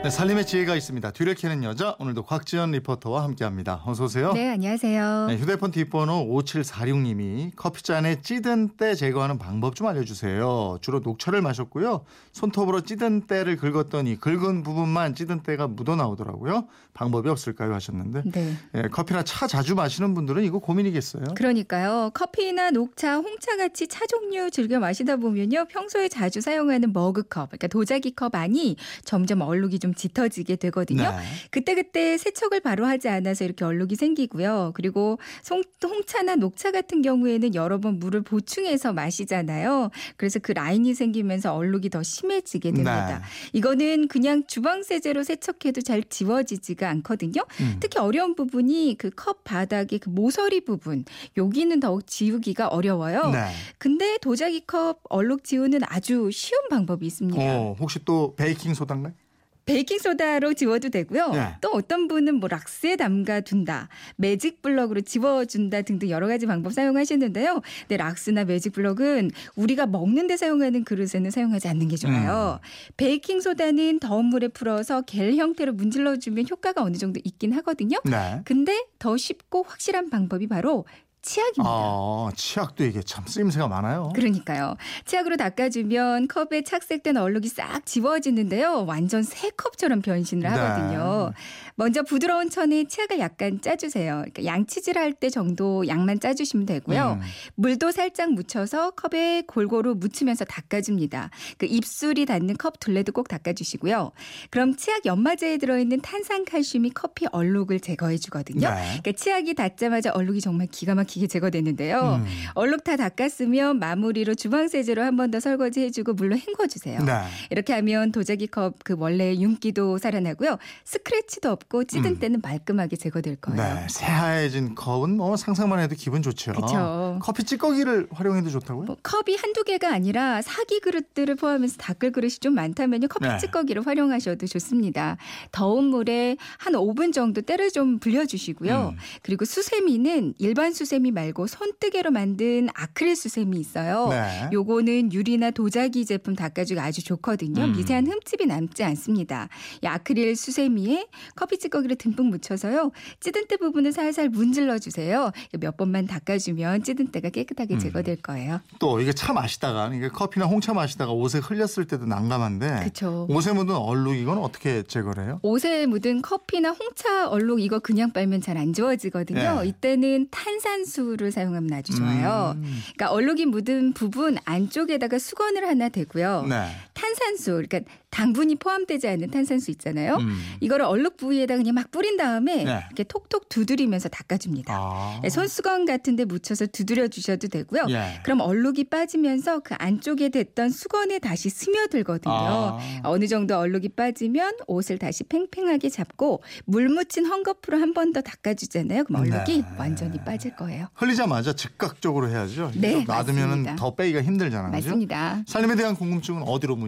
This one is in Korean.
네, 살림의 지혜가 있습니다. 뒤를 캐는 여자 오늘도 곽지연 리포터와 함께합니다. 어서 오세요. 네, 안녕하세요. 네, 휴대폰 뒷번호 5746님이 커피잔에 찌든 때 제거하는 방법 좀 알려주세요. 주로 녹차를 마셨고요. 손톱으로 찌든 때를 긁었더니 긁은 부분만 찌든 때가 묻어 나오더라고요. 방법이 없을까요 하셨는데 네. 예, 커피나 차 자주 마시는 분들은 이거 고민이겠어요. 그러니까요. 커피나 녹차, 홍차 같이 차 종류 즐겨 마시다 보면요. 평소에 자주 사용하는 머그컵, 그러니까 도자기 컵 안이 점점 얼룩이 좀 짙어지게 되거든요. 네. 그때그때 세척을 바로 하지 않아서 이렇게 얼룩이 생기고요. 그리고 송, 홍차나 녹차 같은 경우에는 여러 번 물을 보충해서 마시잖아요. 그래서 그 라인이 생기면서 얼룩이 더 심해지게 됩니다. 네. 이거는 그냥 주방 세제로 세척해도 잘 지워지지가 않거든요. 음. 특히 어려운 부분이 그 컵 바닥의 그 모서리 부분, 여기는 더욱 지우기가 어려워요. 네. 근데 도자기 컵 얼룩 지우는 아주 쉬운 방법이 있습니다. 어, 혹시 또 베이킹 소다인가요? 베이킹 소다로 지워도 되고요. 네. 또 어떤 분은 뭐 락스에 담가 둔다, 매직 블럭으로 지워 준다 등등 여러 가지 방법 사용하시는데요. 근데 락스나 매직 블럭은 우리가 먹는 데 사용하는 그릇에는 사용하지 않는 게 좋아요. 음. 베이킹 소다는 더운 물에 풀어서 겔 형태로 문질러 주면 효과가 어느 정도 있긴 하거든요. 네. 근데 더 쉽고 확실한 방법이 바로 치약입니다. 아, 치약도 이게 참 쓰임새가 많아요. 그러니까요. 치약으로 닦아주면 컵에 착색된 얼룩이 싹 지워지는데요. 완전 새 컵처럼 변신을 네. 하거든요. 먼저 부드러운 천에 치약을 약간 짜주세요. 그러니까 양치질 할 때 정도 양만 짜주시면 되고요. 음. 물도 살짝 묻혀서 컵에 골고루 묻히면서 닦아줍니다. 그 입술이 닿는 컵 둘레도 꼭 닦아주시고요. 그럼 치약 연마제에 들어있는 탄산 칼슘이 커피 얼룩을 제거해주거든요. 네. 그러니까 치약이 닿자마자 얼룩이 정말 기가 막히게 제거되는데요. 음. 얼룩 다 닦았으면 마무리로 주방 세제로 한 번 더 설거지 해주고 물로 헹궈주세요. 네. 이렇게 하면 도자기 컵 그 원래 윤기도 살아나고요. 스크래치도 없고 찌든 음. 때는 말끔하게 제거될 거예요. 네, 새하얘진 컵은 뭐 상상만 해도 기분 좋죠. 그쵸. 커피 찌꺼기를 활용해도 좋다고요? 뭐 컵이 한두 개가 아니라 사기 그릇들을 포함해서 닦을 그릇이 좀 많다면요. 커피 네. 찌꺼기를 활용하셔도 좋습니다. 더운 물에 한 5분 정도 때를 좀 불려주시고요. 음. 그리고 수세미는 일반 수세미 말고 손뜨개로 만든 아크릴 수세미 있어요. 네. 요거는 유리나 도자기 제품 닦아주기 아주 좋거든요. 음. 미세한 흠집이 남지 않습니다. 이 아크릴 수세미에 커피 찌꺼기를 듬뿍 묻혀서요. 찌든 때 부분을 살살 문질러 주세요. 몇 번만 닦아주면 찌든 때가 깨끗하게 음. 제거될 거예요. 또 이게 차 마시다가 이게 커피나 홍차 마시다가 옷에 흘렸을 때도 난감한데 그렇죠. 옷에 묻은 얼룩 이건 어떻게 제거를 해요? 옷에 묻은 커피나 홍차 얼룩 이거 그냥 빨면 잘 안 지워지거든요. 네. 이때는 탄산 수를 사용하면 아주 좋아요. 음. 그러니까 얼룩이 묻은 부분 안쪽에다가 수건을 하나 대고요. 네. 탄산수, 그러니까 당분이 포함되지 않은 탄산수 있잖아요. 음. 이거를 얼룩 부위에다 그냥 막 뿌린 다음에 네. 이렇게 톡톡 두드리면서 닦아줍니다. 아. 네, 손수건 같은데 묻혀서 두드려 주셔도 되고요. 예. 그럼 얼룩이 빠지면서 그 안쪽에 됐던 수건에 다시 스며들거든요. 아. 어느 정도 얼룩이 빠지면 옷을 다시 팽팽하게 잡고 물 묻힌 헝겊으로 한 번 더 닦아주잖아요. 그럼 얼룩이 네. 완전히 빠질 거예요. 흘리자마자 즉각적으로 해야죠. 네, 놔두면. 더 빼기가 힘들잖아요. 그죠? 맞습니다. 살림에 대한 궁금증은 어디로 문